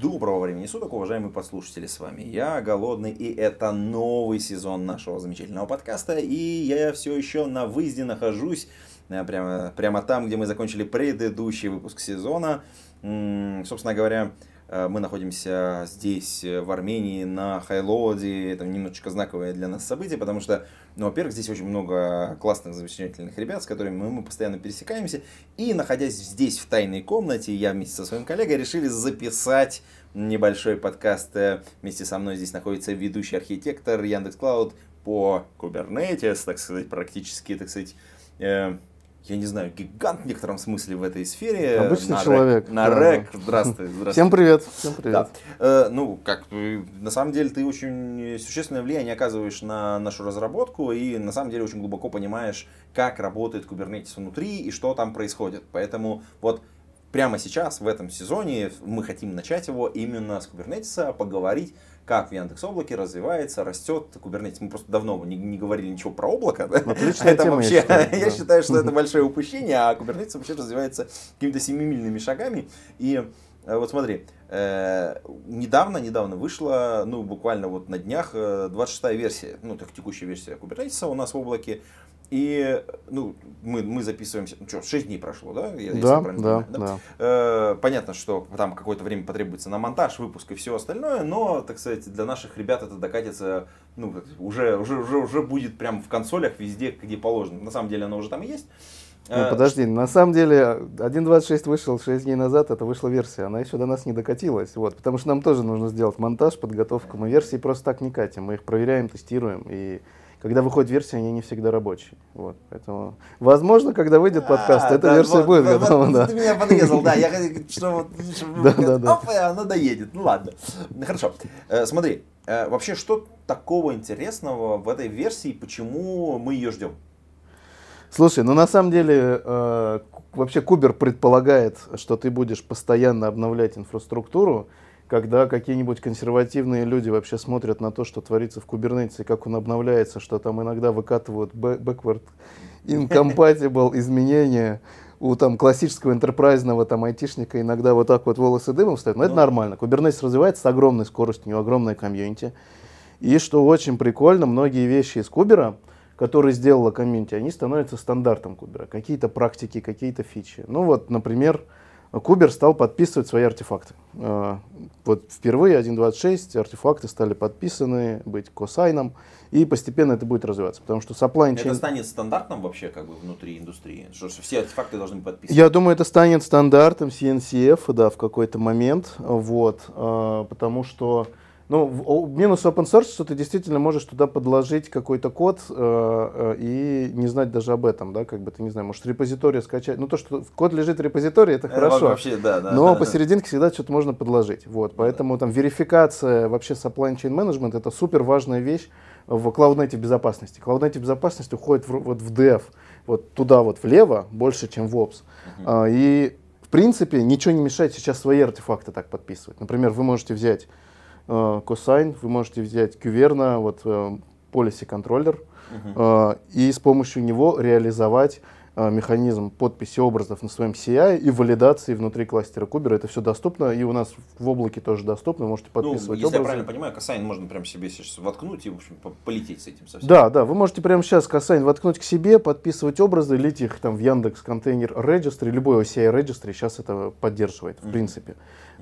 Доброго времени суток, уважаемые послушатели, с вами я, Голодный, и это новый сезон нашего замечательного подкаста, и я все еще на выезде нахожусь, э, прямо, прямо там, где мы закончили предыдущий выпуск сезона. Собственно говоря, мы находимся здесь, э, в Армении, на Хайлоде. Это немножечко знаковое для нас событие, потому что, ну, во-первых, здесь очень много классных, замечательных ребят, с которыми мы, мы постоянно пересекаемся. И, находясь здесь, в тайной комнате, я вместе со своим коллегой решили записать небольшой подкаст. Э, Вместе со мной здесь находится ведущий архитектор Яндекс Клауд по Kubernetes, так сказать, практически, так сказать, э, я не знаю, гигант в некотором смысле в этой сфере. Обычный На человек, рэк- На да. рэк. Здравствуй, здравствуй. Всем привет, всем привет. Да. Э, ну, как, на самом деле ты очень существенное влияние оказываешь на нашу разработку и на самом деле очень глубоко понимаешь, как работает Kubernetes внутри и что там происходит. Поэтому вот прямо сейчас, в этом сезоне, мы хотим начать его именно с Kubernetes, поговорить, как в Яндекс Облаке развивается, растет Kubernetes. Мы просто давно не, не говорили ничего про облако. Отличная это тема, вообще, я считаю, я да. считаю, что это большое упущение, а Kubernetes вообще развивается какими-то семимильными шагами. И э, вот смотри, э, недавно, недавно вышла, ну, буквально вот на днях, э, 26-я версия, ну, так текущая версия Kubernetes у нас в облаке. И, ну, мы, мы записываемся, ну, что, 6 дней прошло, да? Я- Да, я правильно да, понимаю, да. Э, Понятно, что там какое-то время потребуется на монтаж, выпуск и все остальное, но, так сказать, для наших ребят это докатится, ну, уже, уже, уже, уже будет прям в консолях везде, где положено. На самом деле оно уже там и есть. Ну, Э, подожди, на самом деле 1.26 вышел 6 дней назад, это вышла версия, она еще до нас не докатилась, вот, потому что нам тоже нужно сделать монтаж, подготовку, мы версии просто так не катим, мы их проверяем, тестируем, и когда выходит версия, они не всегда рабочие, вот, поэтому, возможно, когда выйдет подкаст, А, эта да, версия вот, будет вот, готова, вот да. Ты меня подрезал, да, я что вот, чтобы Да, вот, да, да. оп, и она доедет, ну ладно. Хорошо, Э, смотри, э, вообще что такого интересного в этой версии, почему мы ее ждем? Слушай, ну на самом деле э, вообще Кубер предполагает, что ты будешь постоянно обновлять инфраструктуру, когда какие-нибудь консервативные люди вообще смотрят на то, что творится в Кубернетисе, как он обновляется, что там иногда выкатывают backward incompatible изменения у там классического интерпрайзного там айтишника иногда вот так вот волосы дымом встают, но это Ну. нормально. Кубернетис развивается с огромной скоростью, у него огромная комьюнити. И что очень прикольно, многие вещи из Кубера, которые сделала комьюнити, они становятся стандартом Кубера. Какие-то практики, какие-то фичи. Ну вот, например, Кубер стал подписывать свои артефакты. Э, Вот впервые 1.26 артефакты стали подписаны, быть косайном, и постепенно это будет развиваться, потому что supply Это chain... станет стандартом вообще как бы внутри индустрии, что что все артефакты должны быть подписаны. Я думаю, это станет стандартом CNCF, да, в какой-то момент, вот, э, потому что, ну, минус open source, что ты действительно можешь туда подложить какой-то код э, э, и не знать даже об этом, да, как бы ты не знаю, может репозитория скачать, ну то, что код лежит в репозитории, это Э, хорошо. Вообще, да, да. Но да, да. посерединке всегда что-то можно подложить. Вот, поэтому там верификация, вообще supply chain management это супер важная вещь в Native безопасности. Native безопасность уходит в, вот в DEV, вот туда вот влево, больше, чем в Ops. А, и в принципе ничего не мешает сейчас свои артефакты так подписывать. Например, вы можете взять э, Cosign, вы можете взять Qverna, вот э, Policy Controller, э, и с помощью него реализовать э, механизм подписи образов на своем CI и валидации внутри кластера Кубера. Это все доступно, и у нас в облаке тоже доступно, можете Ну, подписывать если я образы. правильно понимаю, Cosign можно прям себе сейчас воткнуть и, в общем, по- полететь с этим совсем. Да, да, вы можете прямо сейчас Cosign воткнуть к себе, подписывать образы, лить их там в Яндекс Container Registry, любой OCI Registry сейчас это поддерживает, в принципе.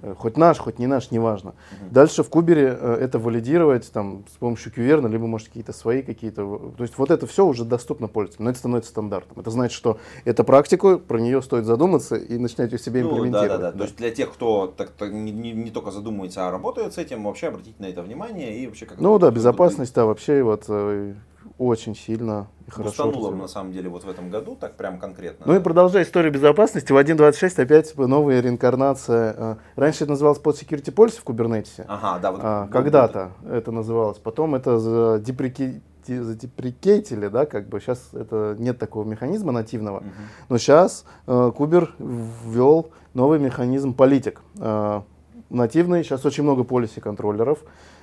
Э, Хоть наш, хоть не наш, неважно. Дальше в Кубере э, это валидировать там, с помощью Kyverno, либо, может, какие-то свои какие-то... То есть вот это все уже доступно пользователю, но это становится стандартом. Это значит, что это практику, про нее стоит задуматься и начинать у себя Ну, да, имплементировать. да, да. То есть для тех, кто так, так не, не- не только задумывается, а работает с этим, вообще обратить на это внимание и вообще как Ну да, безопасность, да, вообще вот э, очень сильно и хорошо Бустануло на самом деле вот в этом году, так прям конкретно. Ну и продолжая историю безопасности, в 1.26 опять новая реинкарнация. э, Раньше это называлось под security policy в Kubernetes. Ага, да, вот. А, вот Когда-то это называлось. Потом это задепреки- задеприкейтили, да, как бы сейчас это нет такого механизма нативного. Мгм. Но сейчас Кубер ввел новый механизм политик. Э, нативный, сейчас очень много полиси контроллеров.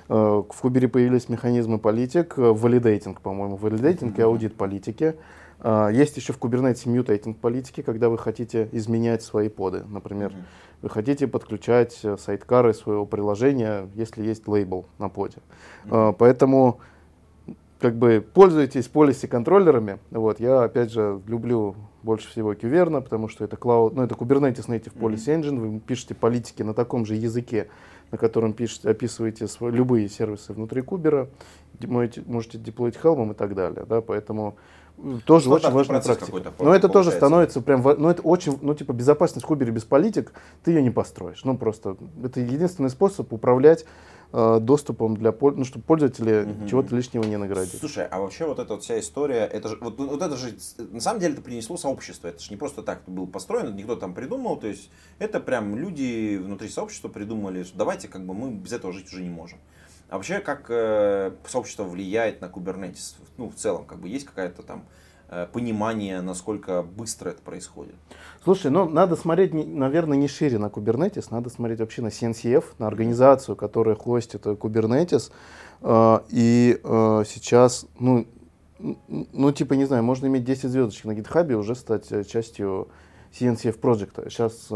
Э, в Кубере появились механизмы политик, э, валидейтинг, по-моему, валидейтинг и Мгм. аудит политики. Э, Есть еще в Kubernetes мьютейтинг политики, когда вы хотите изменять свои поды. Например, Мгм. вы хотите подключать сайткары своего приложения, если есть лейбл на поде. Э, Поэтому как бы пользуйтесь полиси контроллерами. Вот, я опять же люблю больше всего Кюверна, потому что это cloud, ну это Kubernetes Native Policy Engine, вы пишете политики на таком же языке, на котором пишете, описываете сво- любые сервисы внутри Кубера, можете, можете деплоить Helm и так далее, да, поэтому тоже очень важная практика. Но это тоже становится прям, ну это очень, ну типа безопасность Кубере без политик, ты ее не построишь. Ну просто это единственный способ управлять э, доступом для, ну чтобы пользователи Мгм. чего-то лишнего не наградили. Слушай, а вообще вот эта вот вся история, это же, вот, вот это же, на самом деле это принесло сообщество, это же не просто так было построено, никто там придумал, то есть это прям люди внутри сообщества придумали, что давайте как бы мы без этого жить уже не можем. А вообще, как э, сообщество влияет на Kubernetes? Ну, в целом, как бы есть какая-то там э, понимание, насколько быстро это происходит? Слушай, ну надо смотреть, наверное, не шире на Kubernetes, надо смотреть вообще на CNCF, на организацию, которая хостит Kubernetes. Э, И э, сейчас, ну, ну, типа, не знаю, можно иметь 10 звездочек на GitHub и уже стать частью CNCF проекта. Сейчас,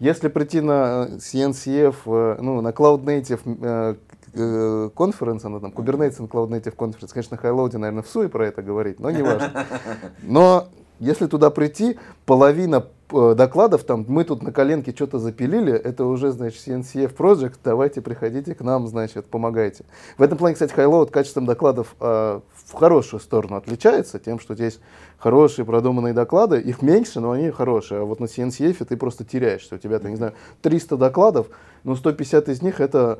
если прийти на CNCF, ну, на Cloud Native э, конференц, она там, Kubernetes and Cloud Native Conference, конечно, хайлоуде, наверное, в суе про это говорить, но не важно. Но если туда прийти, половина э, докладов, там, мы тут на коленке что-то запилили, это уже, значит, CNCF Project, давайте приходите к нам, значит, помогайте. В этом плане, кстати, Highload качеством докладов э, в хорошую сторону отличается, тем, что здесь хорошие продуманные доклады, их меньше, но они хорошие, а вот на CNCF ты просто теряешься, у тебя, там, не знаю, 300 докладов, но 150 из них это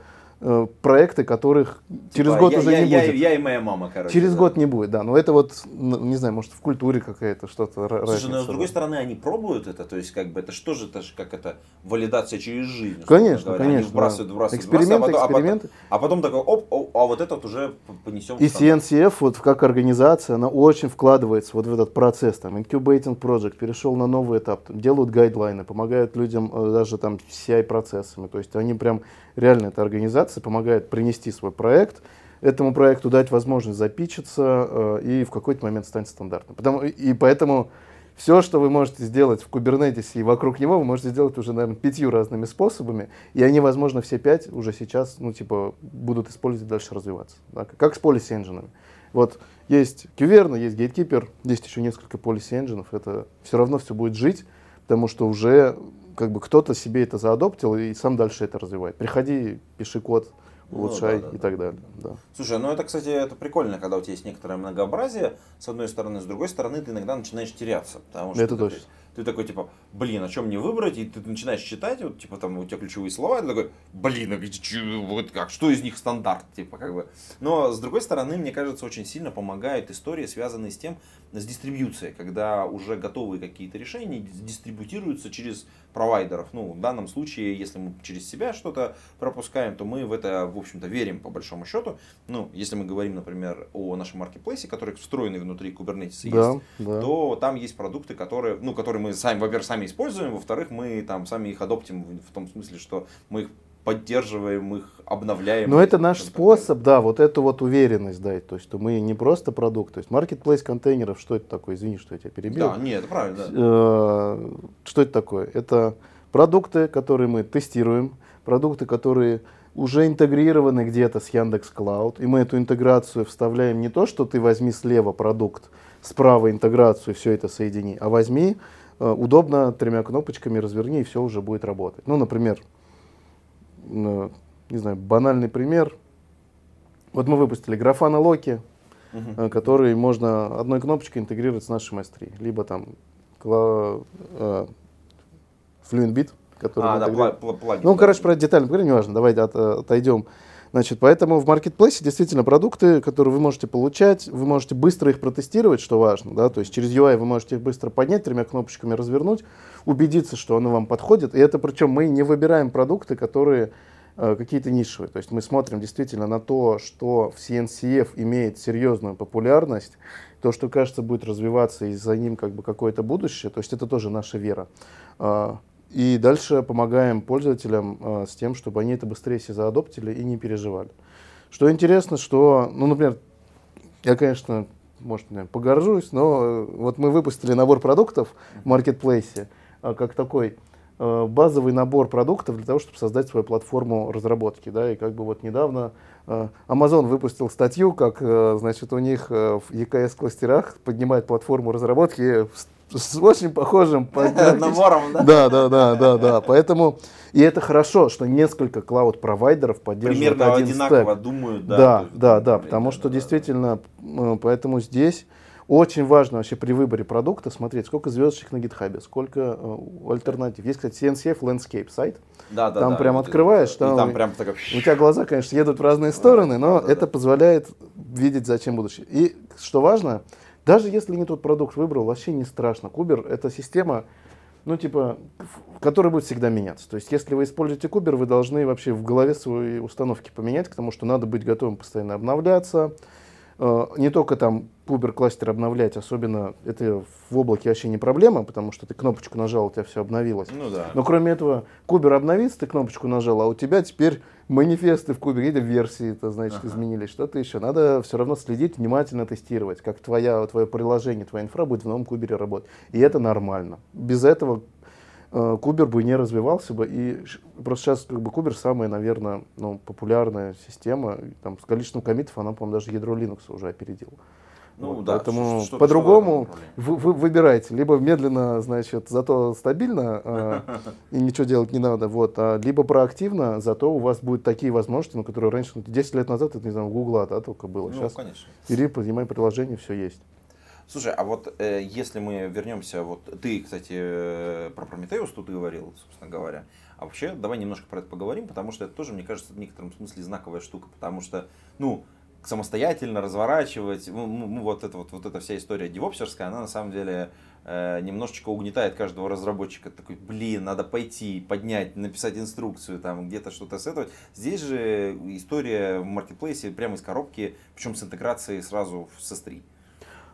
проекты, которых через Типа, год я, уже я- не я- будет. Я, и моя мама, короче. Через да. год не будет, да. Но это вот, не знаю, может, в культуре какая-то что-то. Слушай, разница, но с другой да. стороны, они пробуют это, то есть, как бы, это что же, это же как это, валидация через жизнь. Конечно, говоря. Они конечно. вбрасывают, да. вбрасывают, эксперименты, вбрасывают, а потом- эксперименты. А потом такой, оп, оп, а вот этот уже понесем. И CNCF, вот как организация, она очень вкладывается вот в этот процесс. Там, Incubating Project перешел на новый этап, там, делают гайдлайны, помогают людям э, даже там CI-процессами. То есть они прям, реально, эта организация помогает принести свой проект, этому проекту дать возможность запичиться э, и в какой-то момент стать стандартным. Потому, и поэтому все, что вы можете сделать в Kubernetes и вокруг него, вы можете сделать уже, наверное, пятью разными способами, и они, возможно, все пять уже сейчас, ну, типа, будут использовать дальше развиваться. да, как с engine. Вот есть Qvern, есть Gatekeeper, есть еще несколько engine, это все равно все будет жить, потому что уже как бы кто-то себе это заадоптил и сам дальше это развивает. Приходи, пиши код, Ну улучшай да, да, и так далее. Да. Слушай, ну это, кстати, это прикольно, когда у тебя есть некоторое многообразие, с одной стороны, с другой стороны, ты иногда начинаешь теряться. Потому что Это ты, точно. Ты такой, типа, блин, а что мне выбрать? И ты начинаешь читать, вот, типа, там у тебя ключевые слова, и ты такой, блин, а где- вот как, что из них стандарт, типа, как бы. Но, с другой стороны, мне кажется, очень сильно помогают истории, связанные с тем, с дистрибьюцией, когда уже готовые какие-то решения дистрибутируются через провайдеров. Ну, в данном случае, если мы через себя что-то пропускаем, то мы в это, в общем-то, верим по большому счету. Ну, если мы говорим, например, о нашем маркетплейсе, который встроенный внутри Kubernetes Да, есть, да. то там есть продукты, которые, ну, которые мы сами, во-первых, сами используем, во-вторых, мы там сами их адоптим в том смысле, что мы их поддерживаем, их обновляем. Но это наш способ, да, вот эту вот уверенность дать, то есть что мы не просто продукт, то есть marketplace контейнеров, что это такое, извини, что я тебя перебил. Да, нет, это правильно, да. Э, Что это такое? Это продукты, которые мы тестируем, продукты, которые уже интегрированы где-то с Яндекс Клауд, и мы эту интеграцию вставляем не то, что ты возьми слева продукт, справа интеграцию, все это соедини, а возьми удобно тремя кнопочками разверни, и все уже будет работать. Ну, например, э, не знаю, банальный пример. Вот мы выпустили Loki, Мгм. э, который можно одной кнопочкой интегрировать с нашим S3. Либо там кла- э, FluentBit, который А, да, плагин. Ну, короче, про детально поговорим, неважно. Давайте от- отойдем Значит, поэтому в маркетплейсе действительно продукты, которые вы можете получать, вы можете быстро их протестировать, что важно, да, то есть через UI вы можете их быстро поднять, тремя кнопочками развернуть, убедиться, что оно вам подходит. И это причем мы не выбираем продукты, которые э, какие-то нишевые. То есть мы смотрим действительно на то, что в CNCF имеет серьезную популярность, то, что кажется будет развиваться и за ним как бы какое-то будущее. То есть это тоже наша вера. И дальше помогаем пользователям э, с тем, чтобы они это быстрее себе заадоптили и не переживали. Что интересно, что, ну, например, я, конечно, может, наверное, погоржусь, но э, вот мы выпустили набор продуктов в маркетплейсе, э, как такой э, базовый набор продуктов для того, чтобы создать свою платформу разработки. Да, и как бы вот недавно Amazon выпустил статью, как значит, у них в EKS-кластерах поднимает платформу разработки с очень похожим набором, да? Да, да, да, да, да. Поэтому и это хорошо, что несколько клауд-провайдеров поддерживают Примерно один одинаково стек. думают, да. Да, да, да, потому что действительно, э, поэтому здесь очень важно вообще при выборе продукта смотреть, сколько звездочек на гитхабе, сколько э, альтернатив. Есть, кстати, CNCF Landscape сайт. Да, да, Там да, прям открываешь. И там- там прям так У тебя глаза, конечно, едут в разные стороны, но да, это да. позволяет видеть, зачем будущее. И что важно, даже если не тот продукт выбрал, вообще не страшно. Кубер — это система, ну, типа, которая будет всегда меняться. То есть, если вы используете Кубер, вы должны вообще в голове свои установки поменять, потому что надо быть готовым постоянно обновляться. Э, Не только там Кубер кластер обновлять, особенно это в облаке вообще не проблема, потому что ты кнопочку нажал, у тебя все обновилось. Ну да. Но кроме этого, кубер обновится, ты кнопочку нажал, а у тебя теперь манифесты в кубере или версии, это значит, Ага. изменились, что-то еще. Надо все равно следить, внимательно тестировать, как твоя, твое приложение, твоя инфра будет в новом кубере работать. И это нормально. Без этого кубер бы не развивался бы. И просто сейчас как бы кубер самая, наверное, ну, популярная система. Там, с количеством комитов она, по-моему, даже ядро Linux уже опередила. Ну Вот, да, Поэтому по-другому вы, вы выбирайте. Либо медленно, значит, зато стабильно, э, и ничего делать не надо, вот, а либо проактивно, зато у вас будут такие возможности, на которые раньше, ну, 10 лет назад, это, не знаю, у Гугла, да, только было. Ну, Сейчас конечно. бери, поднимай приложение, все есть. Слушай, а вот э, если мы вернемся, вот ты, кстати, э, про Прометеус тут говорил, собственно говоря. А вообще, давай немножко про это поговорим, потому что это тоже, мне кажется, в некотором смысле знаковая штука, потому что, ну, самостоятельно разворачивать, ну, ну, ну, вот, это, вот, вот эта вся история девопсерская, она на самом деле э, немножечко угнетает каждого разработчика. Такой, блин, надо пойти, поднять, написать инструкцию, там где-то что-то сетовать. Здесь же история в маркетплейсе прямо из коробки, причем с интеграцией сразу в S3.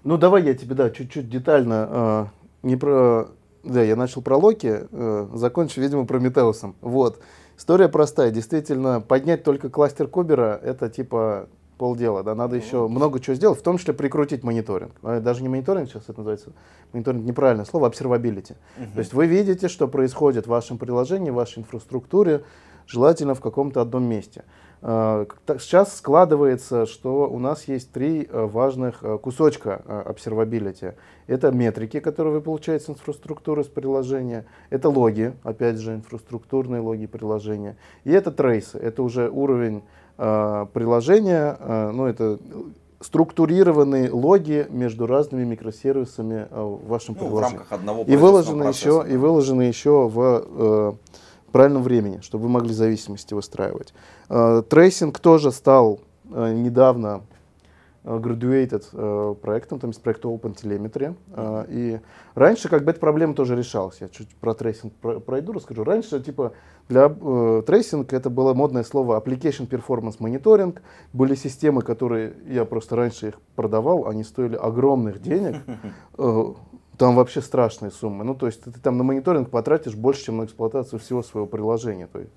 Ну, давай я тебе, да, чуть-чуть детально, э, не про... Да, я начал про Локи, э, закончу, видимо, про Метеусом. Вот. История простая. Действительно, поднять только кластер Кубера, это типа полдела, да, надо еще много чего сделать, в том числе прикрутить мониторинг. А Даже не мониторинг сейчас это называется, мониторинг неправильное слово, observability. То есть вы видите, что происходит в вашем приложении, в вашей инфраструктуре, желательно в каком-то одном месте. Э, Сейчас складывается, что у нас есть три э, важных э, кусочка observability. Это метрики, которые вы получаете с инфраструктуры, с приложения. Это логи, опять же, инфраструктурные логи приложения. И это трейсы. Это уже уровень э, приложения, э, ну это структурированные логи между разными микросервисами э, в вашем Ну, в приложении. рамках одного И выложено производственного еще, и выложено еще в правильном времени, чтобы вы могли зависимости выстраивать. Э, трейсинг тоже стал э, недавно э, graduated проектом, там есть проект Open Telemetry. Э, и раньше как бы эта проблема тоже решалась. Я чуть про трейсинг про- пройду, расскажу. Раньше типа для э, трейсинг это было модное слово application performance monitoring. Были системы, которые я просто раньше их продавал, они стоили огромных денег. Там вообще страшные суммы. Ну, то есть ты там на мониторинг потратишь больше, чем на эксплуатацию всего своего приложения. То есть,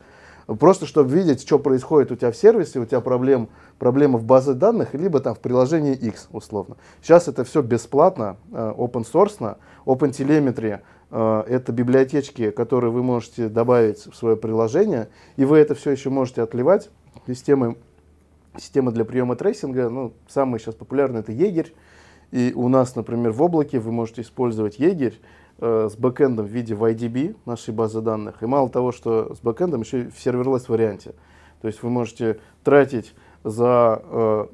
просто чтобы видеть, что происходит у тебя в сервисе, у тебя проблем, проблема в базе данных, либо там в приложении X, условно. Сейчас это все бесплатно, э, open source, Open Telemetry, э, это библиотечки, которые вы можете добавить в свое приложение, и вы это все еще можете отливать системой Система для приема трейсинга, ну, самая сейчас популярная это Jaeger. И у нас, например, в облаке вы можете использовать Jaeger э, с бэкэндом в виде YDB, нашей базы данных. И мало того, что с бэкэндом, еще и в serverless варианте. То есть вы можете тратить за э,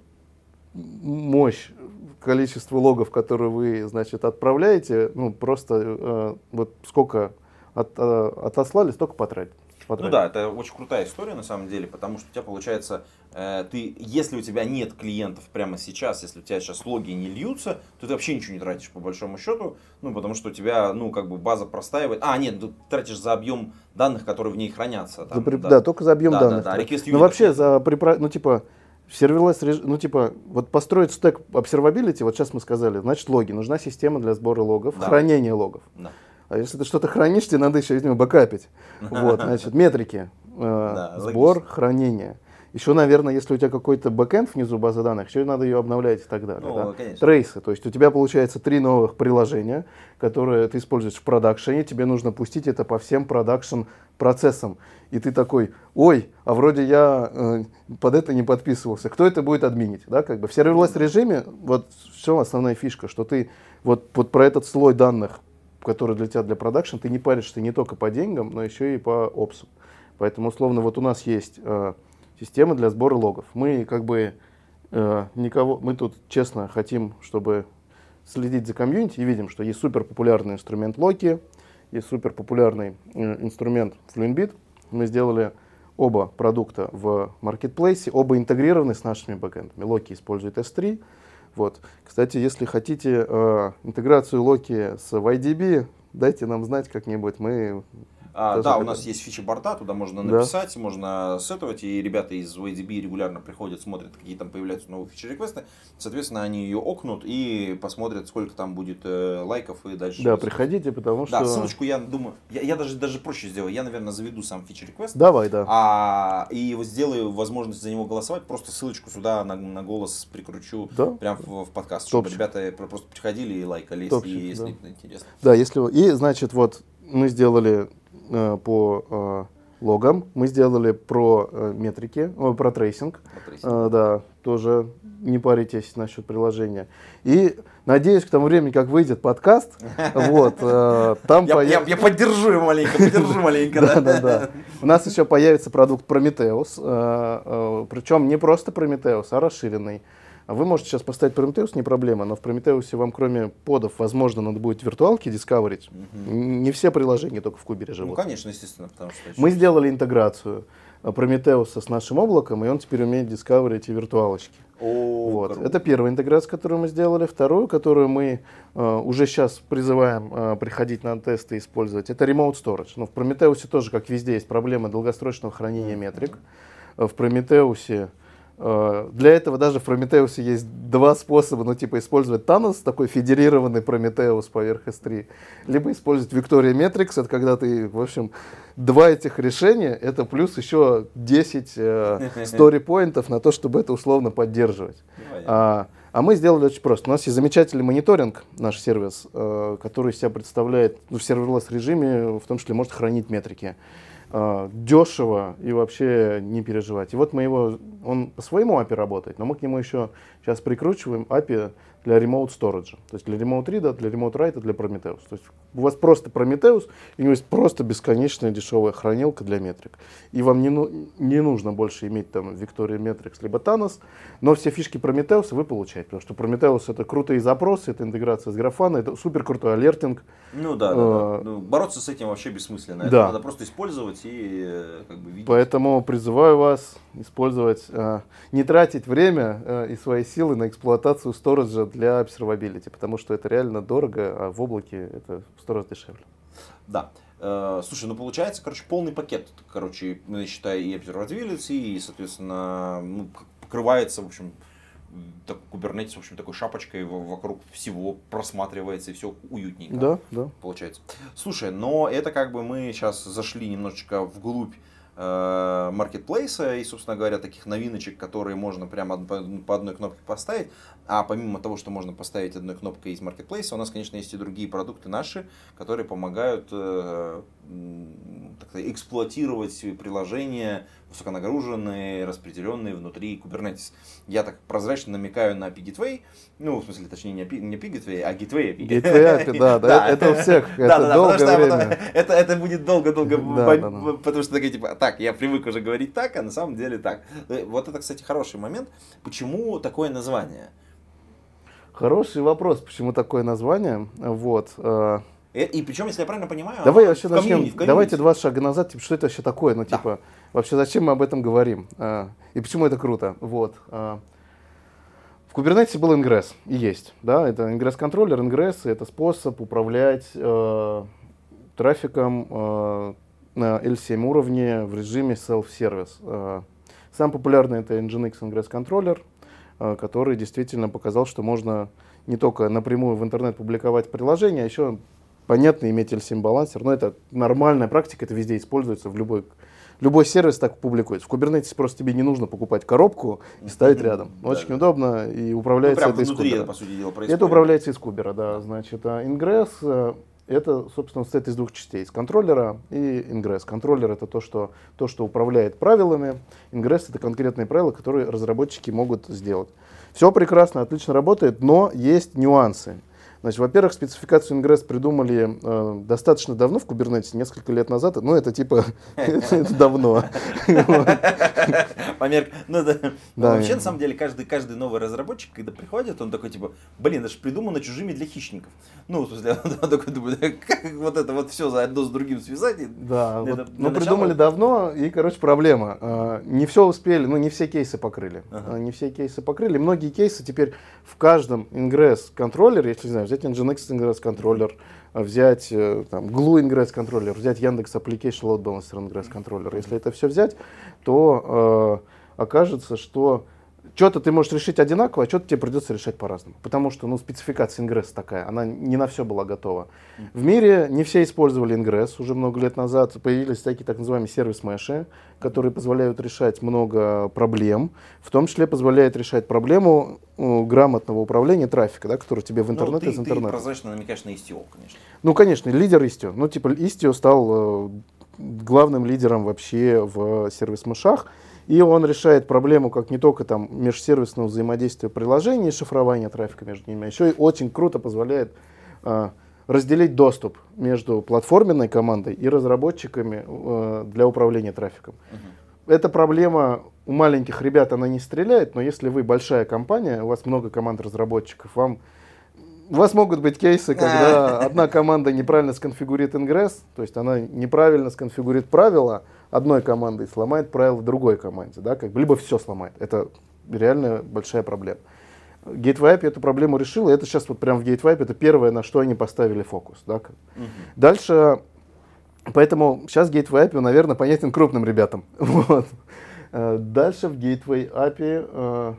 мощь, количество логов, которые вы, значит, отправляете, ну, просто э, вот сколько от- э, отослали, столько потратить. Потратить. Ну да, это очень крутая история на самом деле, потому что у тебя получается, э, ты, если у тебя нет клиентов прямо сейчас, если у тебя сейчас логи не льются, то ты вообще ничего не тратишь по большому счету, ну потому что у тебя, ну как бы база простаивает. А, нет, ты тратишь за объем данных, которые в ней хранятся. там, За при- да. только за объем Да, да, данных. да, request Ну unit вообще вообще. за припра- ну типа serverless реж- ну типа вот построить стек observability, вот сейчас мы сказали, значит логи, нужна система для сбора логов, Да. хранения логов. Да. А если ты что-то хранишь, тебе надо еще него бэкапить. Вот, значит, метрики, э, Да, сбор, логично. хранение. Еще, наверное, если у тебя какой-то бэкэнд внизу базы данных, еще надо ее обновлять и так далее. Ну, да. конечно. Трейсы, то есть у тебя получается три новых приложения, которые ты используешь в продакшене, тебе нужно пустить это по всем продакшн процессам. И ты такой, ой, а вроде я э, под это не подписывался. Кто это будет админить? Да, как бы в serverless режиме, вот в чем основная фишка, что ты вот, вот про этот слой данных, который для тебя для продакшн, ты не паришься не только по деньгам, но еще и по ops у. Поэтому, условно, вот у нас есть э, система для сбора логов. Мы как бы э, никого, мы тут честно хотим, чтобы следить за комьюнити и видим, что есть супер популярный инструмент Локи, есть супер популярный э, инструмент Fluentbit. Мы сделали оба продукта в маркетплейсе, оба интегрированы с нашими бэкэндами. Локи использует S3. Вот. Кстати, если хотите э, интеграцию Локи с YDB, дайте нам знать как-нибудь. Мы А, да, у нас есть фича борта, туда можно Да. написать, можно сетовать, и ребята из YDB регулярно приходят, смотрят, какие там появляются новые фичи-реквесты. Соответственно, они ее окнут и посмотрят, сколько там будет э, лайков и дальше. да, приходите, потому что Да, ссылочку я думаю, я, я даже, даже проще сделаю, я, наверное, заведу сам feature request, давай, да. а, и сделаю возможность за него голосовать, просто ссылочку сюда на, на голос прикручу Да. прям в, в подкаст, чтобы Топчик. ребята про- просто приходили и лайкали, если, Топчик, если да. интересно. Да, если и значит вот мы сделали по э, логам, мы сделали про э, метрики, о, про трейсинг, Вот, Трейс. Э, да, тоже не паритесь насчет приложения. И надеюсь, к тому времени, как выйдет подкаст, вот э, там Я, я, поддержу его маленько, поддержу маленько, да, да? да. У нас еще появится продукт Prometheus, причем не просто Prometheus, а расширенный. А Вы можете сейчас поставить Prometheus, не проблема, но в Prometheus вам кроме подов, возможно, надо будет виртуалки дискаверить. Не все приложения только в Кубере Ну, живут. конечно, естественно, потому что... Мы сделали интеграцию э, Prometheus с нашим облаком, и он теперь умеет дискаверить и виртуалочки. О, Вот. круто. Это первая интеграция, которую мы сделали. Вторую, которую мы э, уже сейчас призываем э, приходить на тесты и использовать, это Remote Storage. Но в Prometheus тоже, как везде, есть проблема долгосрочного хранения метрик. Э, В э, для этого даже в Prometheus есть два способа, ну типа использовать Thanos, такой федерированный Prometheus поверх S3, либо использовать Victoria Metrics, это когда ты, в общем, два этих решения, это плюс еще 10 э, story-поинтов на то, чтобы это условно поддерживать. А, а мы сделали очень просто. У нас есть замечательный мониторинг, наш сервис, э, который из себя представляет ну, в серверлесс режиме, в том числе может хранить метрики. Э, дешево и вообще не переживать. И вот мы его, он по своему API работает, но мы к нему еще сейчас прикручиваем API для remote storage. То есть для remote read, для remote write, для Prometheus. То есть у вас просто Prometheus, и у него есть просто бесконечная дешевая хранилка для метрик. И вам не, ну- не нужно больше иметь там Victoria Metrics либо Thanos, но все фишки Prometheus вы получаете. Потому что Prometheus это крутые запросы, это интеграция с Grafana, это супер крутой алертинг. Ну да, да, да. э, Ну, бороться с этим вообще бессмысленно. Это да. надо просто использовать и э, как бы видеть. Поэтому призываю вас использовать, э, не тратить время э, и свои силы на эксплуатацию сториджа для observability, потому что это реально дорого, а в облаке это в сто раз дешевле. Да. Э, слушай, ну получается, короче, полный пакет, короче, ну, считай, и observability, и, соответственно, ну, покрывается, в общем, так, Kubernetes, в общем, такой шапочкой вокруг всего просматривается, и все уютненько. Да, да. получается. Слушай, но это как бы мы сейчас зашли немножечко вглубь маркетплейса и, собственно говоря, таких новиночек, которые можно прямо по, одной кнопке поставить. А помимо того, что можно поставить одной кнопкой из маркетплейса, у нас, конечно, есть и другие продукты наши, которые помогают э, так сказать, эксплуатировать приложения высоконагруженные, распределенные внутри Kubernetes. Я так прозрачно намекаю на API ну, в смысле, точнее, не API, не API Gateway, а Gateway API. Gateway API, да, да, это у всех, это долгое время. Это, это будет долго-долго, потому что такие, типа, так, я привык уже говорить так, а на самом деле так. Э, Вот это, кстати, хороший момент. Почему такое название? Хороший вопрос, почему такое название. Вот. Э, И, причем, если я правильно понимаю, Давай вообще в начнем. в. Давайте два шага назад. Типа, что это вообще такое? Ну, Да. типа, вообще зачем мы об этом говорим? А, и почему это круто? Вот. а. В Kubernetes был ингресс и есть, да, это ингресс-контроллер, ингресс это способ управлять э, трафиком э, на L7 уровне в режиме self-service. Э, Самый популярный это Nginx ингресс-контроллер, э, который действительно показал, что можно не только напрямую в интернет публиковать приложение, а еще понятно иметь L7 балансер, но это нормальная практика, это везде используется, в любой, любой сервис так публикуется. В Kubernetes просто тебе не нужно покупать коробку и ставить рядом. Да, Очень да. удобно и Ну, управляется прям это из Кубера. это, по сути дела, происходит. Это управляется из кубера, да. Значит, а ингресс э, это, собственно, состоит из двух частей. Из контроллера и ингресс. Контроллер это то, что, то, что управляет правилами. Ингресс это конкретные правила, которые разработчики могут сделать. Все прекрасно, отлично работает, но есть нюансы. Значит, во-первых, спецификацию ингресс придумали э, достаточно давно в Kubernetes, несколько лет назад. Ну, это типа, это давно. Ну, вообще, на самом деле, каждый, каждый новый разработчик, когда приходит, он такой, типа, блин, это же придумано чужими для хищников. Ну, в смысле, он такой думает, как вот это вот все одно с другим связать? Да, ну начала- придумали давно, и, короче, проблема. А, Не все успели, ну не все кейсы покрыли. А, Не все кейсы покрыли. Многие кейсы теперь в каждом ингресс контроллер, если знаю, взять Nginx ингресс контроллер, взять э, там, Glue ингресс контроллер, взять Яндекс Application Load Balancer ингресс контроллер. Если это все взять, то э, окажется, что что-то ты можешь решить одинаково, а что-то тебе придется решать по-разному. Потому что ну, спецификация ингресс такая, она не на все была готова. В мире не все использовали ингресс. Уже много лет назад появились всякие так называемые сервис-меши, которые позволяют решать много проблем. В том числе позволяет решать проблему грамотного управления трафика, да, который тебе в Ну, интернет ты, из ты интернета. прозрачно намекаешь на STO, конечно. Ну, конечно, лидер Istio. Ну, типа, Istio стал э, главным лидером вообще в сервис-мышах. И он решает проблему как не только там межсервисного взаимодействия приложений, шифрования трафика между ними, а еще и очень круто позволяет э, разделить доступ между платформенной командой и разработчиками э, для управления трафиком. Эта проблема у маленьких ребят, она не стреляет, но если вы большая компания, у вас много команд разработчиков, вам у вас могут быть кейсы, когда одна команда неправильно сконфигурирует ингресс, то есть она неправильно сконфигурирует правила одной команды и сломает правила другой команде, да, как бы, либо все сломает. Это реально большая проблема. API эту проблему решил, и это сейчас вот прям в API это первое, на что они поставили фокус. Да. как. Дальше, поэтому сейчас Gateway API, наверное, понятен крупным ребятам. Вот. Э, Дальше в Gateway API, э,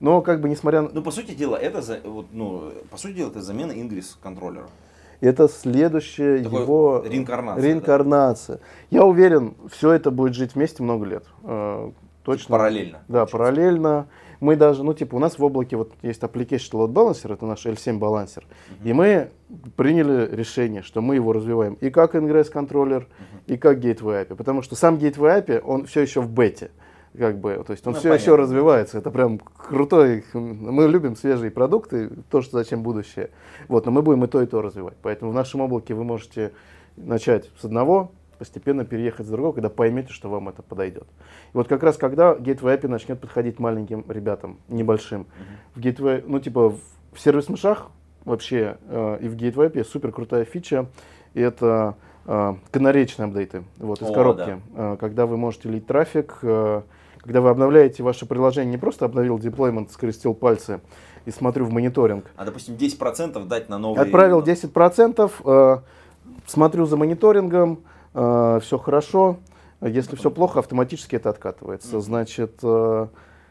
но как бы несмотря на... Ну, по сути дела, это, за- вот, ну, по сути дела, это замена Ingress контроллера. Это следующая Такой его реинкарнация, реинкарнация. Я уверен, все это будет жить вместе много лет. Э, Точно. Параллельно. Да, получается. параллельно. Мы даже, ну, типа, у нас в облаке вот есть application load balancer, это наш L7 балансер. И мы приняли решение, что мы его развиваем и как ingress контроллер, и как gateway API. Потому что сам gateway API, он все еще в бете. Как бы, то есть он Ну, все понятно. еще развивается. Это прям крутой. Мы любим свежие продукты, то, что зачем будущее. Вот, но мы будем и то, и то развивать. Поэтому в нашем облаке вы можете начать с одного, постепенно переехать с другого, когда поймете, что вам это подойдет. И вот как раз когда Gateway API начнет подходить маленьким ребятам, небольшим, в Gateway, ну типа в, в сервис-мышах вообще э, и в Gateway API супер крутая фича, и это э, канаречные апдейты вот, из О, коробки. Э, когда вы можете лить трафик, э, когда вы обновляете ваше приложение, не просто обновил деплоймент, скрестил пальцы и смотрю в мониторинг, А, допустим, 10% дать на новый... Отправил 10%, э, смотрю за мониторингом, все хорошо. Если все плохо, автоматически это откатывается. Значит, э,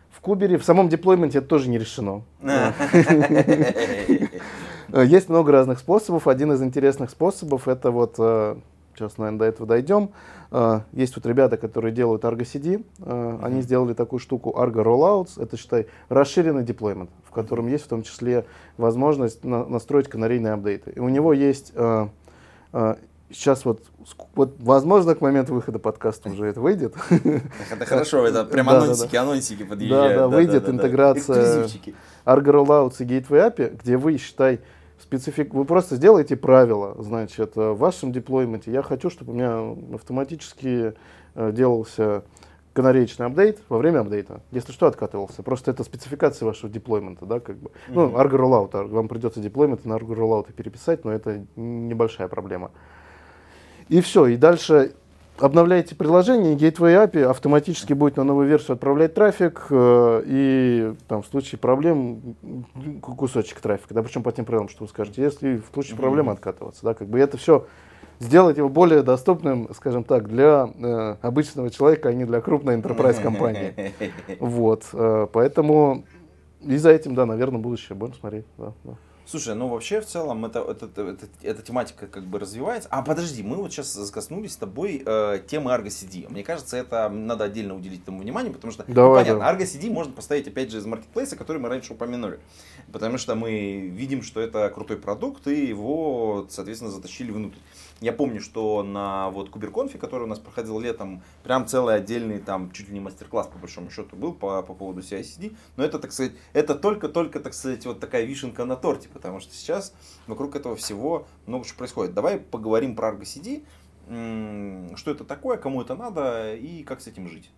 в Кубере, в самом деплойменте это тоже не решено. Э, Есть много разных способов. Один из интересных способов это вот, э, сейчас, наверное, до этого дойдем. Э, Есть вот ребята, которые делают Argo CD. Э, Они сделали такую штуку Argo Rollouts. Это, считай, расширенный деплоймент, в котором есть в том числе возможность на- настроить канарейные апдейты. И у него есть э, сейчас вот, вот, возможно, к моменту выхода подкаста уже это выйдет. Это хорошо, это прям анонсики, анонсики подъезжают. Да, да, выйдет интеграция. Argo Rollouts и Gateway API, где вы, считай, специфик... Вы просто сделаете правила, значит, э, в вашем деплойменте. Я хочу, чтобы у меня автоматически э, делался канареечный апдейт во время апдейта. Если что, откатывался. Просто это спецификация вашего деплоймента, да, как бы. Mm-hmm. Ну, Argo Rollout. Вам придется деплоймент на Argo Rollout переписать, но это небольшая проблема. И все. И дальше обновляете приложение, Gateway API автоматически будет на новую версию отправлять трафик, э, и там, в случае проблем кусочек трафика, да, причем по тем правилам, что вы скажете, если в случае проблем откатываться, да, как бы это все сделать его более доступным, скажем так, для э, обычного человека, а не для крупной enterprise компании. Вот, э, поэтому и за этим, да, наверное, будущее будем смотреть. Да, да. Слушай, ну вообще в целом это, это, это, эта тематика как бы развивается. А подожди, мы вот сейчас коснулись с тобой э, темы Argo CD. Мне кажется, это надо отдельно уделить этому внимание, потому что, Давай, ну, понятно, Argo CD можно поставить опять же из маркетплейса, который мы раньше упомянули. Потому что мы видим, что это крутой продукт, и его, соответственно, затащили внутрь. Я помню, что на вот Куберконфе, который у нас проходил летом, прям целый отдельный там чуть ли не мастер-класс по большому счету был по, по поводу CICD. Но это, так сказать, это только-только, так сказать, вот такая вишенка на торте, потому что сейчас вокруг этого всего много чего происходит. Давай поговорим про Argo что это такое, кому это надо и как с этим жить.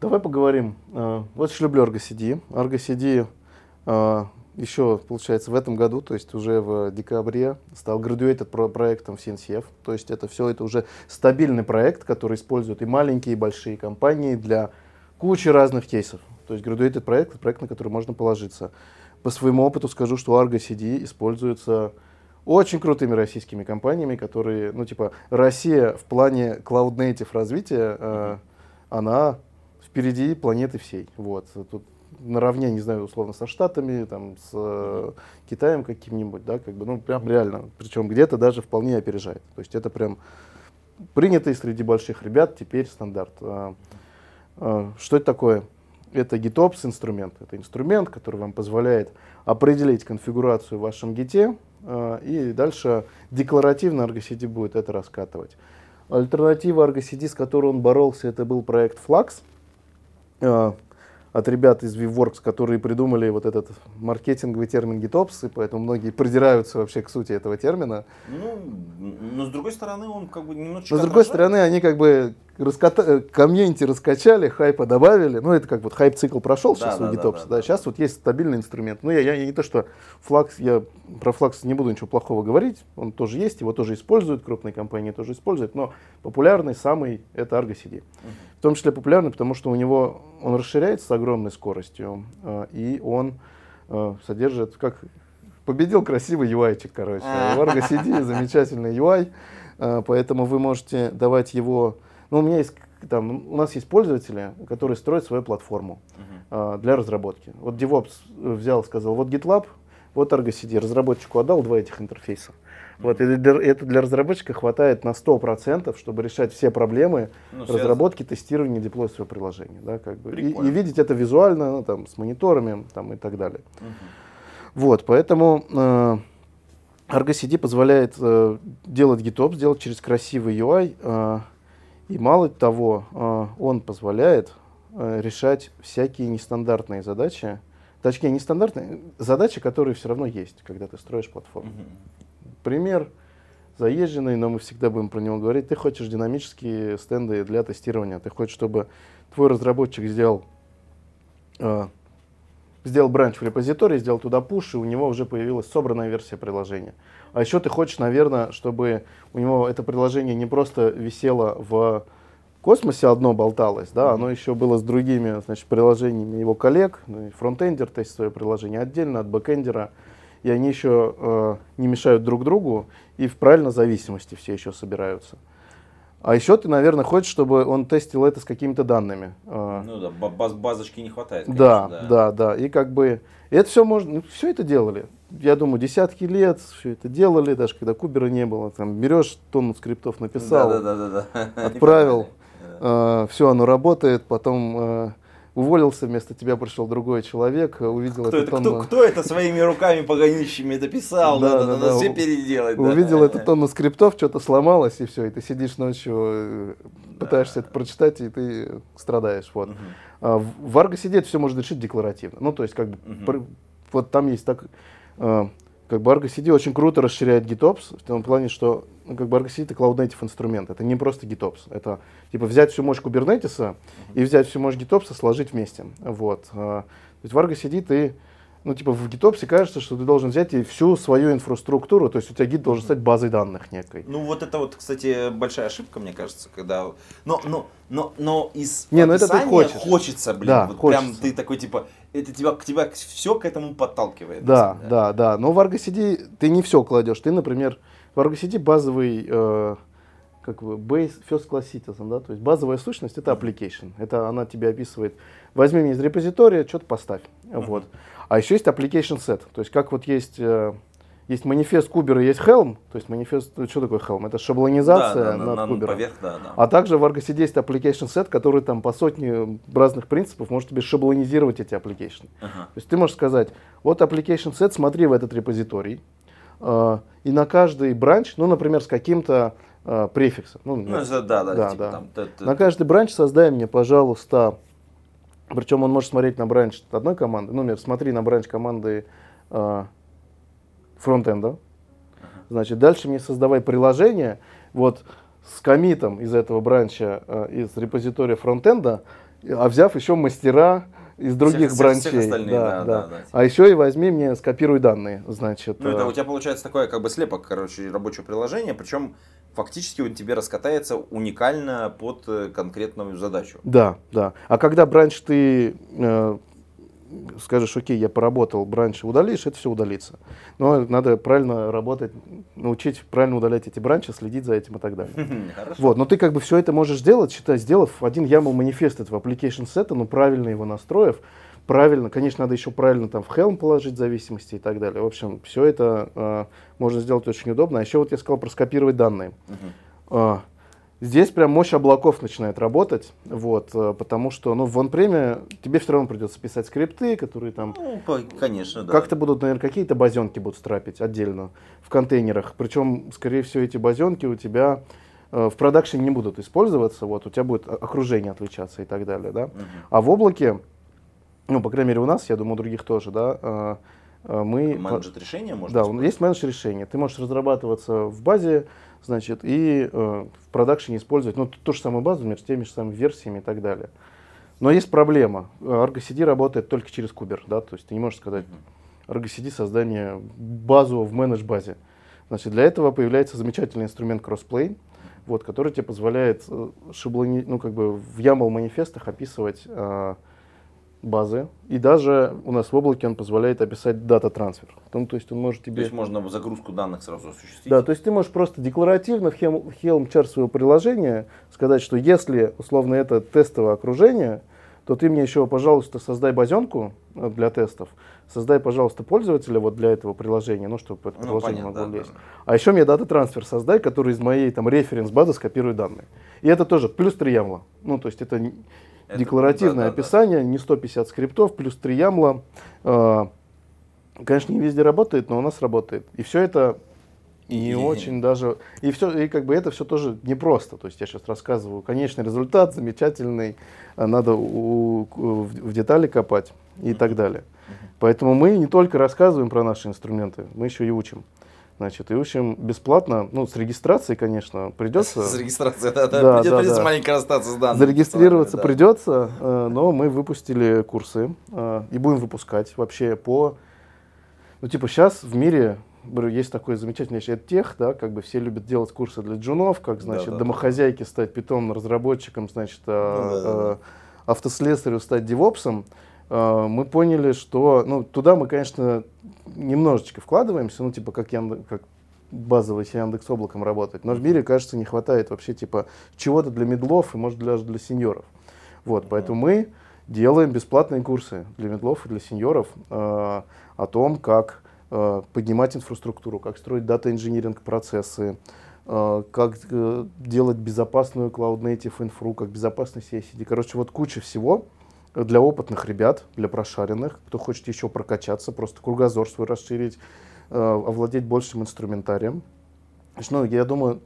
Давай поговорим. Э, вот я люблю. Argo CD еще, получается, в этом году, то есть уже в декабре, стал graduated проектом в CNCF. То есть это все это уже стабильный проект, который используют и маленькие, и большие компании для кучи разных кейсов. То есть graduated проект, проект, на который можно положиться. По своему опыту скажу, что Argo CD используется очень крутыми российскими компаниями, которые, ну типа, Россия в плане cloud native развития, э, она впереди планеты всей. Вот. Тут наравне, не знаю, условно, со Штатами, там, с э, Китаем каким-нибудь, да, как бы, ну, прям реально, причем где-то даже вполне опережает. То есть это прям принятый среди больших ребят теперь стандарт. А, а, что это такое? Это GitOps инструмент. Это инструмент, который вам позволяет определить конфигурацию в вашем гите, а, и дальше декларативно Argo CD будет это раскатывать. Альтернатива Argo CD, с которой он боролся, это был проект Flux. От ребят из VWorks, которые придумали вот этот маркетинговый термин GitOps, и поэтому многие придираются вообще к сути этого термина. Ну, но с другой стороны, он как бы немножечко... Но с другой стороны, они как бы раската... Э, комьюнити раскачали, хайпа добавили. Ну, это как вот хайп-цикл прошел да, сейчас да, у GitOps. Да, да, да. Сейчас вот есть стабильный инструмент. Ну, я, я не то, что Flux, я про Flux не буду ничего плохого говорить. Он тоже есть, его тоже используют, крупные компании тоже используют. Но популярный самый это Argo CD. Угу. В том числе популярный, потому что у него он расширяется с огромной скоростью, э, и он э, содержит, как победил красивый UI-чик, короче. В Argo CD замечательный UI, поэтому вы можете давать его... Ну, у меня есть там, у нас есть пользователи, которые строят свою платформу uh-huh. для разработки. Вот DevOps взял, сказал, вот GitLab, вот Argo CD, разработчику отдал два этих интерфейса. Вот, и для, это для разработчика хватает на 100%, чтобы решать все проблемы ну, разработки, тестирования, деплоя своего приложения. Да, как бы. И, и видеть это визуально, ну, там, с мониторами там, и так далее. Угу. Вот, поэтому э, Argo CD позволяет э, делать GitOps, делать через красивый UI. Э, и мало того, э, он позволяет э, решать всякие нестандартные задачи, точнее, нестандартные задачи, которые все равно есть, когда ты строишь платформу. Пример заезженный, но мы всегда будем про него говорить. Ты хочешь динамические стенды для тестирования. Ты хочешь, чтобы твой разработчик сделал, э, сделал branch в репозитории, сделал туда push, и у него уже появилась собранная версия приложения. А еще ты хочешь, наверное, чтобы у него это приложение не просто висело в космосе одно болталось, да, оно еще было с другими, значит, приложениями его коллег, ну, фронтендер тестит свое приложение отдельно от бэкендера, и они еще э, не мешают друг другу, и в правильной зависимости все еще собираются. А еще ты, наверное, хочешь, чтобы он тестил это с какими-то данными. Э. Ну да, баз базочки не хватает. Конечно, да, да, да, да. И как бы это все можно, ну, все это делали. Я думаю, десятки лет все это делали, даже когда Кубера не было. Там берешь тонну скриптов, написал, да, да, да, да, отправил, э, все, оно работает, потом э, уволился, вместо тебя пришел другой человек, увидел кто эту это, тонну... Кто, кто это своими руками погонищими это писал, да, надо, да, надо да, все переделать. Увидел да. эту тонну скриптов, что-то сломалось, и все, и ты сидишь ночью, э, пытаешься это прочитать, и ты страдаешь. Вот. Угу. А в CD это все можно решить декларативно. Ну, то есть, как бы, угу. вот там есть так... А, как бы Argo CD очень круто расширяет GitOps в том плане, что ну, как бы Argo CD это Cloud Native инструмент, это не просто GitOps, это типа взять всю мощь Kubernetes и взять всю мощь GitOps сложить вместе, вот. А, то есть в Argo CD ты ну, типа, в GitOps кажется, что ты должен взять и всю свою инфраструктуру, то есть у тебя гид должен стать базой данных некой. Ну, вот это вот, кстати, большая ошибка, мне кажется, когда... Но, но, но, но из Не, ну это ты хочешь. хочется, блин, Да, вот хочется. прям ты такой, типа, это тебя, к тебя все к этому подталкивает. Да, да, да. Но в Argo CD ты не все кладешь. Ты, например, в Argo CD базовый, э, как бы, base, first class citizen, да, то есть базовая сущность это application. Это она тебе описывает, возьми меня из репозитория, что-то поставь. Вот. А еще есть application set. То есть как вот есть, э, есть манифест Кубера, есть Helm. То есть манифест, что такое Helm? Это шаблонизация Да, да, над на- Кубером. поверх, да, да. А также в Argo CD есть application set, который там по сотне разных принципов может тебе шаблонизировать эти application. Ага. То есть ты можешь сказать, вот application set, смотри в этот репозиторий, э, и на каждый бранч, ну, например, с каким-то э, префиксом. Ну, Ну, это да, да, Да, типа да. там... т- т- на каждый бранч создай мне, пожалуйста, причем он может смотреть на бранч одной команды, ну, например, смотри на бранч команды э, фронтенда, значит, дальше мне создавай приложение, вот, с комитом из этого бранча, э, из репозитория фронтенда, а взяв еще мастера из других всех- бранчей. всех остальных, да, да, да. А еще и возьми мне, скопируй данные, значит. Ну, это э, у тебя получается такое как бы слепок, короче, рабочего приложения, причем фактически он тебе раскатается уникально под э, конкретную задачу. Да, да. А когда бранч ты э, скажешь, окей, я поработал, бранч удалишь, это все удалится. Но надо правильно работать, научить правильно удалять эти бранчи, следить за этим и так далее. Хорошо. Вот, но ты как бы все это можешь сделать, считай, сделав один YAML манифест этого application сета, ну правильно его настроив, правильно, конечно, надо еще правильно там в Helm положить зависимости и так далее. В общем, все это э, можно сделать очень удобно. А еще вот я сказал про скопировать данные. А, Здесь прям мощь облаков начинает работать, вот, э, потому что, ну, в онпреме тебе все равно придется писать скрипты, которые там Ну, по- конечно, да. как-то будут, наверное, какие-то базенки будут страпить отдельно в контейнерах. Причем, скорее всего, эти базенки у тебя э, в продакшене не будут использоваться, вот, у тебя будет о- окружение отличаться и так далее, да. А в облаке, ну, по крайней мере, у нас, я думаю, у других тоже, да, э, э, мы... Менеджер решения можно Да, использовать? есть менеджер решения. Ты можешь разрабатываться в базе, значит, и э, в продакшене использовать, ну, ту же самую базу, например, с теми же самыми версиями и так далее. Но есть проблема. Argo CD работает только через кубер, да, то есть ты не можешь сказать Argo CD создание базу в менедж-базе. Значит, для этого появляется замечательный инструмент Crossplane, вот, который тебе позволяет э, шаблони, ну, как бы в YAML манифестах описывать э, базы. И даже у нас в облаке он позволяет описать дата-трансфер. Ну, то есть он может То тебе... есть можно загрузку данных сразу осуществить? Да, то есть ты можешь просто декларативно в Helm, chart своего приложения сказать, что если, условно, это тестовое окружение, то ты мне еще, пожалуйста, создай базенку э, для тестов, создай, пожалуйста, пользователя вот для этого приложения, ну, чтобы это Ну, приложение понятно, могло да, лезть. да, А еще мне дата-трансфер создай, который из моей там референс-базы скопирует данные. И это тоже плюс 3 ямла. Ну, то есть это, Это- декларативное да, да, да. описание, не 150 скриптов, плюс 3 ямла. Э, Конечно, не везде работает, но у нас работает. И все это не И- очень даже... И, все, и как бы это все тоже непросто. То есть я сейчас рассказываю конечный результат, замечательный, а надо у- у- в, в детали копать и так далее. Поэтому мы не только рассказываем про наши инструменты, мы еще и учим. Значит, и учим бесплатно, ну, с регистрацией, конечно, придется. С регистрацией, да, да. Да, Придется, да, придется да. маленько расстаться с данными. Зарегистрироваться да. придется, э, но мы выпустили курсы э, и будем выпускать вообще по... Ну, типа, сейчас в мире есть такой замечательный тех, да, как бы все любят делать курсы для джунов, как, значит, Да-да-да. домохозяйки стать питомным разработчиком, значит, а, Ну, да-да-да. э, автослесарю стать девопсом. Э, Мы поняли, что, ну, туда мы, конечно, немножечко вкладываемся, ну, типа, как, Яндекс, как базовый с Яндекс облаком работать. Но в мире, кажется, не хватает вообще, типа, чего-то для медлов и, может, даже для сеньоров. Вот, поэтому мы делаем бесплатные курсы для медлов и для сеньоров э, о том, как э, поднимать инфраструктуру, как строить дата-инжиниринг процессы, э, как э, делать безопасную Cloud Native инфру, как безопасный CI/CD. Короче, вот куча всего для опытных ребят, для прошаренных, кто хочет еще прокачаться, просто кругозор свой расширить, э, овладеть большим инструментарием. Ну, я думаю,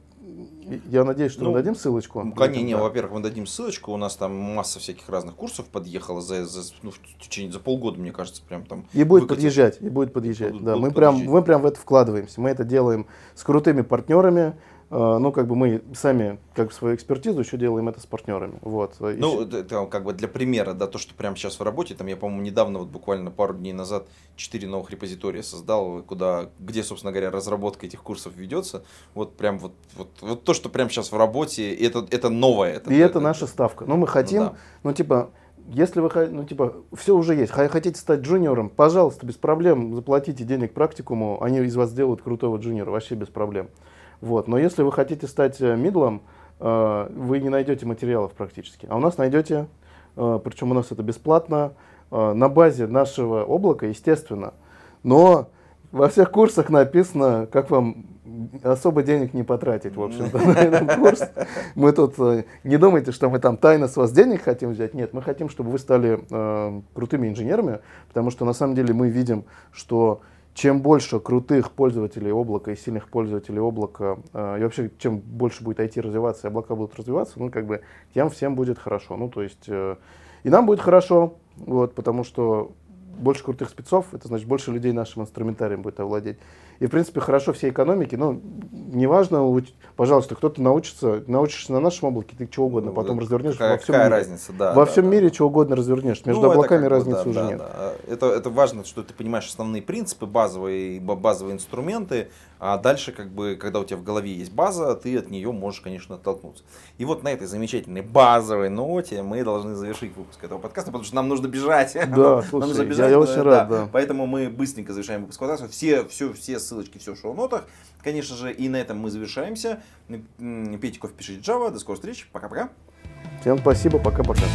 я надеюсь, что Ну, мы дадим ссылочку. Ну, конечно, не, Да. во-первых, мы дадим ссылочку, у нас там масса всяких разных курсов подъехала за, за, ну, в течение, за полгода, мне кажется, прям там. И будет выкатили. подъезжать, и будет подъезжать. Будут- да, будут мы прям, подъезжать. мы прям в это вкладываемся. Мы это делаем с крутыми партнерами. Э, Ну, как бы мы сами, как свою экспертизу, еще делаем это с партнерами. Вот. Ну, это, это как бы для примера, да, то, что прямо сейчас в работе, там я, по-моему, недавно, вот буквально пару дней назад, четыре новых репозитория создал, куда, где, собственно говоря, разработка этих курсов ведется. Вот прям вот, вот, вот то, что прямо сейчас в работе, это, это новое. и это наша ставка. Ну, мы хотим, да. ну, типа, если вы, ну, типа, все уже есть, хотите стать джуниором, пожалуйста, без проблем, заплатите денег практикуму, они из вас сделают крутого джуниора, вообще без проблем. Вот. Но если вы хотите стать э, мидлом, э, вы не найдете материалов практически. А у нас найдете, э, причем у нас это бесплатно, на базе нашего облака, естественно. Но во всех курсах написано, как вам особо денег не потратить, в общем-то, на этот курс. Мы тут, не думайте, что мы там тайно с вас денег хотим взять. Нет, мы хотим, чтобы вы стали э, крутыми инженерами, потому что на самом деле мы видим, что чем больше крутых пользователей облака и сильных пользователей облака, э, и вообще, чем больше будет IT развиваться, и облака будут развиваться, ну, как бы, тем всем будет хорошо. Ну, то есть, э, и нам будет хорошо, вот, потому что больше крутых спецов, это значит, больше людей нашим инструментарием будет овладеть. И, в принципе, хорошо всей экономике, ну, неважно, уч- пожалуйста, кто-то научится, научишься на нашем облаке, ты чего угодно, Ну, потом это развернешь какая, во всем какая мире. разница, да. Во да, всем да. мире чего угодно развернешь. Между Ну, облаками бы, разницы да, уже да, нет. да. Это, это важно, что ты понимаешь основные принципы, базовые, базовые инструменты, а дальше, как бы, когда у тебя в голове есть база, ты от нее можешь, конечно, оттолкнуться. И вот на этой замечательной базовой ноте мы должны завершить выпуск этого подкаста, потому что нам нужно бежать. Да, Нам слушай, нужно я- бежать, я э, очень рад, да. Поэтому мы быстренько завершаем выпуск подкаста. Все, все, все ссылочки, все в шоу-нотах. Конечно же, и на этом мы завершаемся. Кофе, пишите Java. До скорой встречи. Пока-пока. Всем спасибо, пока-пока.